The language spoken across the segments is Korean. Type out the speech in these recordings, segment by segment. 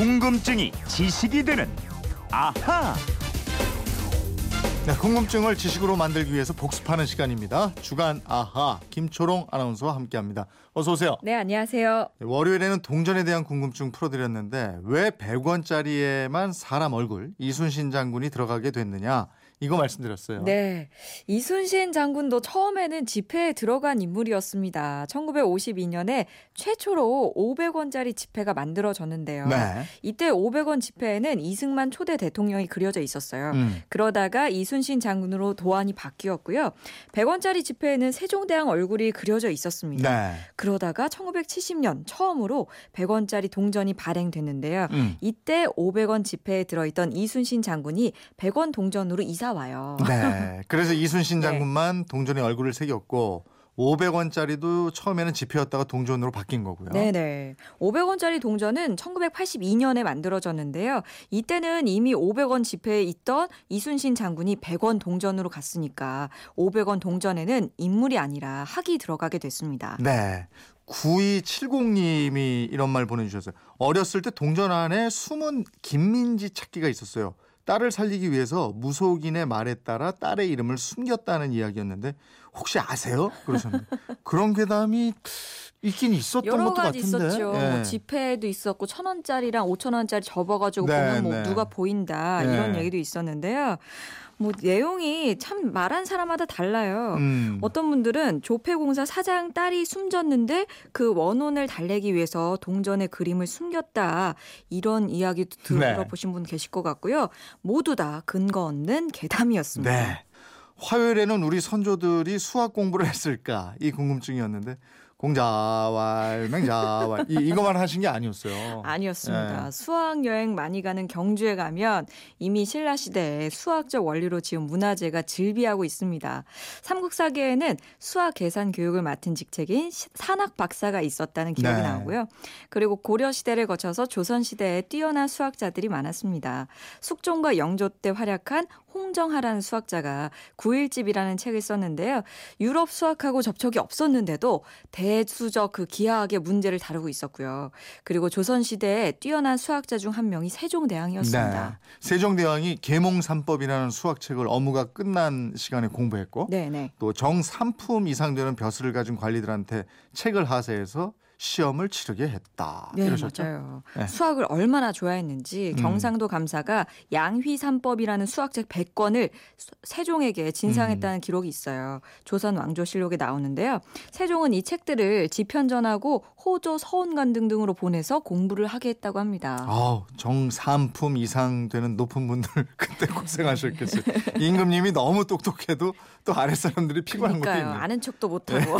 궁금증이 지식이 되는 아하. 네, 궁금증을 지식으로 만들기 위해서 복습하는 시간입니다. 주간 아하 김초롱 아나운서와 함께합니다. 어서 오세요. 네, 안녕하세요. 네, 월요일에는 동전에 대한 궁금증 풀어드렸는데 왜 100원짜리에만 사람 얼굴 이순신 장군이 들어가게 됐느냐 이거 말씀드렸어요. 네. 이순신 장군도 처음에는 지폐에 들어간 인물이었습니다. 1952년에 최초로 500원짜리 지폐가 만들어졌는데요. 네. 이때 500원 지폐에는 이승만 초대 대통령이 그려져 있었어요. 음. 그러다가 이순신 장군으로 도안이 바뀌었고요. 100원짜리 지폐에는 세종대왕 얼굴이 그려져 있었습니다. 네. 그러다가 1970년 처음으로 100원짜리 동전이 발행됐는데요. 음. 이때 500원 지폐에 들어있던 이순신 장군이 100원 동전으로 이사 와요. 네. 그래서 이순신 네. 장군만 동전에 얼굴을 새겼고 500원짜리도 처음에는 지폐였다가 동전으로 바뀐 거고요. 네네. 500원짜리 동전은 1982년에 만들어졌는데요. 이때는 이미 500원 지폐에 있던 이순신 장군이 100원 동전으로 갔으니까 500원 동전에는 인물이 아니라 학이 들어가게 됐습니다. 네. 9270님이 이런 말 보내주셨어요. 어렸을 때 동전 안에 숨은 김민지 찾기가 있었어요. 딸을 살리기 위해서 무속인의 말에 따라 딸의 이름을 숨겼다는 이야기였는데 혹시 아세요? 그러셨는데 그런 괴담이 있긴 있었던 여러 것도 가지 같은데. 있었죠. 예. 뭐 지폐도 있었고 천 원짜리랑 오천 원짜리 접어가지고 네, 보면 뭐 네. 누가 보인다 네. 이런 얘기도 있었는데요. 뭐 내용이 참 말한 사람마다 달라요. 음. 어떤 분들은 조폐공사 사장 딸이 숨졌는데 그 원혼을 달래기 위해서 동전의 그림을 숨겼다 이런 이야기도 네. 들어보신 분 계실 것 같고요. 모두 다 근거 없는 괴담이었습니다. 네. 화요일에는 우리 선조들이 수학 공부를 했을까 이 궁금증이었는데 공자왈 맹자왈 이, 이거만 하신 게 아니었어요. 아니었습니다. 네. 수학 여행 많이 가는 경주에 가면 이미 신라 시대에 수학적 원리로 지은 문화재가 즐비하고 있습니다. 삼국사계에는 수학 계산 교육을 맡은 직책인 시- 산학 박사가 있었다는 기록이 네. 나오고요. 그리고 고려 시대를 거쳐서 조선 시대에 뛰어난 수학자들이 많았습니다. 숙종과 영조 때 활약한 홍정하라는 수학자가 구일집이라는 책을 썼는데요. 유럽 수학하고 접촉이 없었는데도 대수적 그 기하학의 문제를 다루고 있었고요. 그리고 조선 시대에 뛰어난 수학자 중 한 명이 세종대왕이었습니다. 네. 세종대왕이 계몽삼법이라는 수학책을 업무가 끝난 시간에 공부했고 네, 네. 또 정삼품 이상 되는 벼슬을 가진 관리들한테 책을 하세해서 시험을 치르게 했다. 네, 이러셨죠? 맞아요. 네. 수학을 얼마나 좋아했는지 음. 경상도 감사가 양휘 삼법이라는 수학책 100권을 세종에게 진상했다는 음. 기록이 있어요. 조선 왕조실록에 나오는데요. 세종은 이 책들을 지편전하고 호조, 서원관 등등으로 보내서 공부를 하게 했다고 합니다. 아우 정삼품 이상 되는 높은 분들 그때 고생하셨겠어요. 임금님이 너무 똑똑해도 또 아랫 사람들이 피곤한 것도 그러니까요. 있네요. 아는 척도 못하고.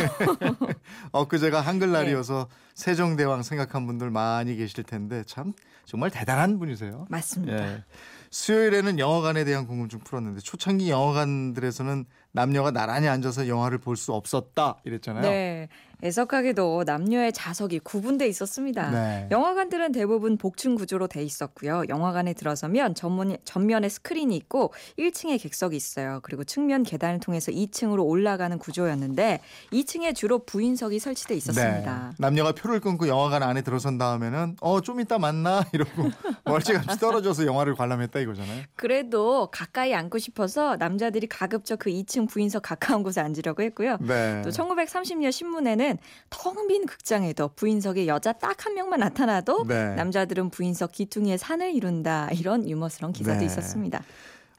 엊그제가 네. 한글날이어서 세종대왕 생각한 분들 많이 계실 텐데 참 정말 대단한 분이세요. 맞습니다. 예. 수요일에는 영화관에 대한 궁금증 풀었는데 초창기 영화관들에서는 남녀가 나란히 앉아서 영화를 볼 수 없었다 이랬잖아요. 네. 애석하게도 남녀의 좌석이 구분돼 있었습니다. 네. 영화관들은 대부분 복층 구조로 돼 있었고요. 영화관에 들어서면 전문, 전면에 스크린이 있고 1층에 객석이 있어요. 그리고 측면 계단을 통해서 2층으로 올라가는 구조였는데 2층에 주로 부인석이 설치돼 있었습니다. 네. 남녀가 표를 끊고 영화관 안에 들어선 다음에는 어 좀 이따 만나 이러고 멀찌감치 떨어져서 영화를 관람했다 이거잖아요. 그래도 가까이 앉고 싶어서 남자들이 가급적 그 2층 부인석 가까운 곳에 앉으려고 했고요. 네. 또 1930년 신문에는 텅 빈 극장에도 부인석에 여자 딱 한 명만 나타나도 네. 남자들은 부인석 기퉁이에 산을 이룬다 이런 유머스러운 기사도 네. 있었습니다.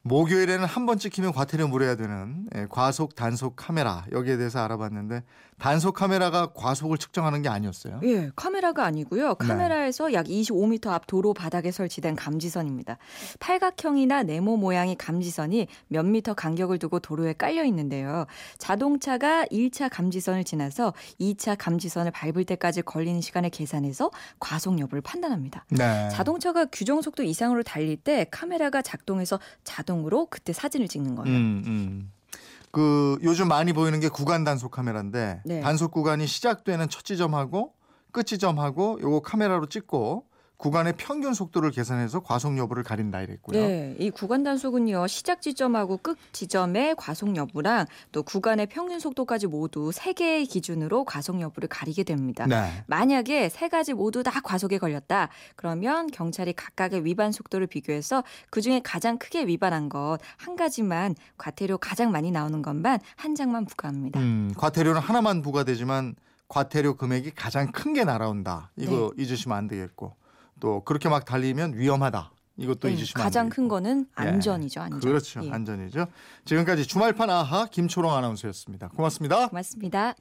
목요일에는 한 번 찍히면 과태료 물어야 되는 예, 과속 단속 카메라 여기에 대해서 알아봤는데 단속 카메라가 과속을 측정하는 게 아니었어요. 예, 카메라가 아니고요. 네. 카메라에서 약 25m 앞 도로 바닥에 설치된 감지선입니다. 팔각형이나 네모 모양의 감지선이 몇 미터 간격을 두고 도로에 깔려 있는데요. 자동차가 1차 감지선을 지나서 2차 감지선을 밟을 때까지 걸리는 시간을 계산해서 과속 여부를 판단합니다. 네. 자동차가 규정 속도 이상으로 달릴 때 카메라가 작동해서 자동 으로 그때 사진을 찍는 거예요. 음, 음. 그 요즘 많이 보이는 게 구간 단속 카메라인데 네. 단속 구간이 시작되는 첫 지점하고 끝 지점하고 요거 카메라로 찍고 구간의 평균 속도를 계산해서 과속 여부를 가린다 이랬고요. 네, 이 구간 단속은요 시작 지점하고 끝 지점의 과속 여부랑 또 구간의 평균 속도까지 모두 세 개의 기준으로 과속 여부를 가리게 됩니다. 네. 만약에 세 가지 모두 다 과속에 걸렸다. 그러면 경찰이 각각의 위반 속도를 비교해서 그 중에 가장 크게 위반한 것 한 가지만 과태료 가장 많이 나오는 것만 한 장만 부과합니다. 음, 과태료는 하나만 부과되지만 과태료 금액이 가장 큰 게 날아온다. 이거 잊으시면 안 되겠고 또 그렇게 막 달리면 위험하다. 이것도 네, 잊으시면 가장 안 큰. 거는 예. 안전이죠. 안전. 그렇죠. 예. 안전이죠. 지금까지 주말판 아하 김초롱 아나운서였습니다. 고맙습니다. 고맙습니다.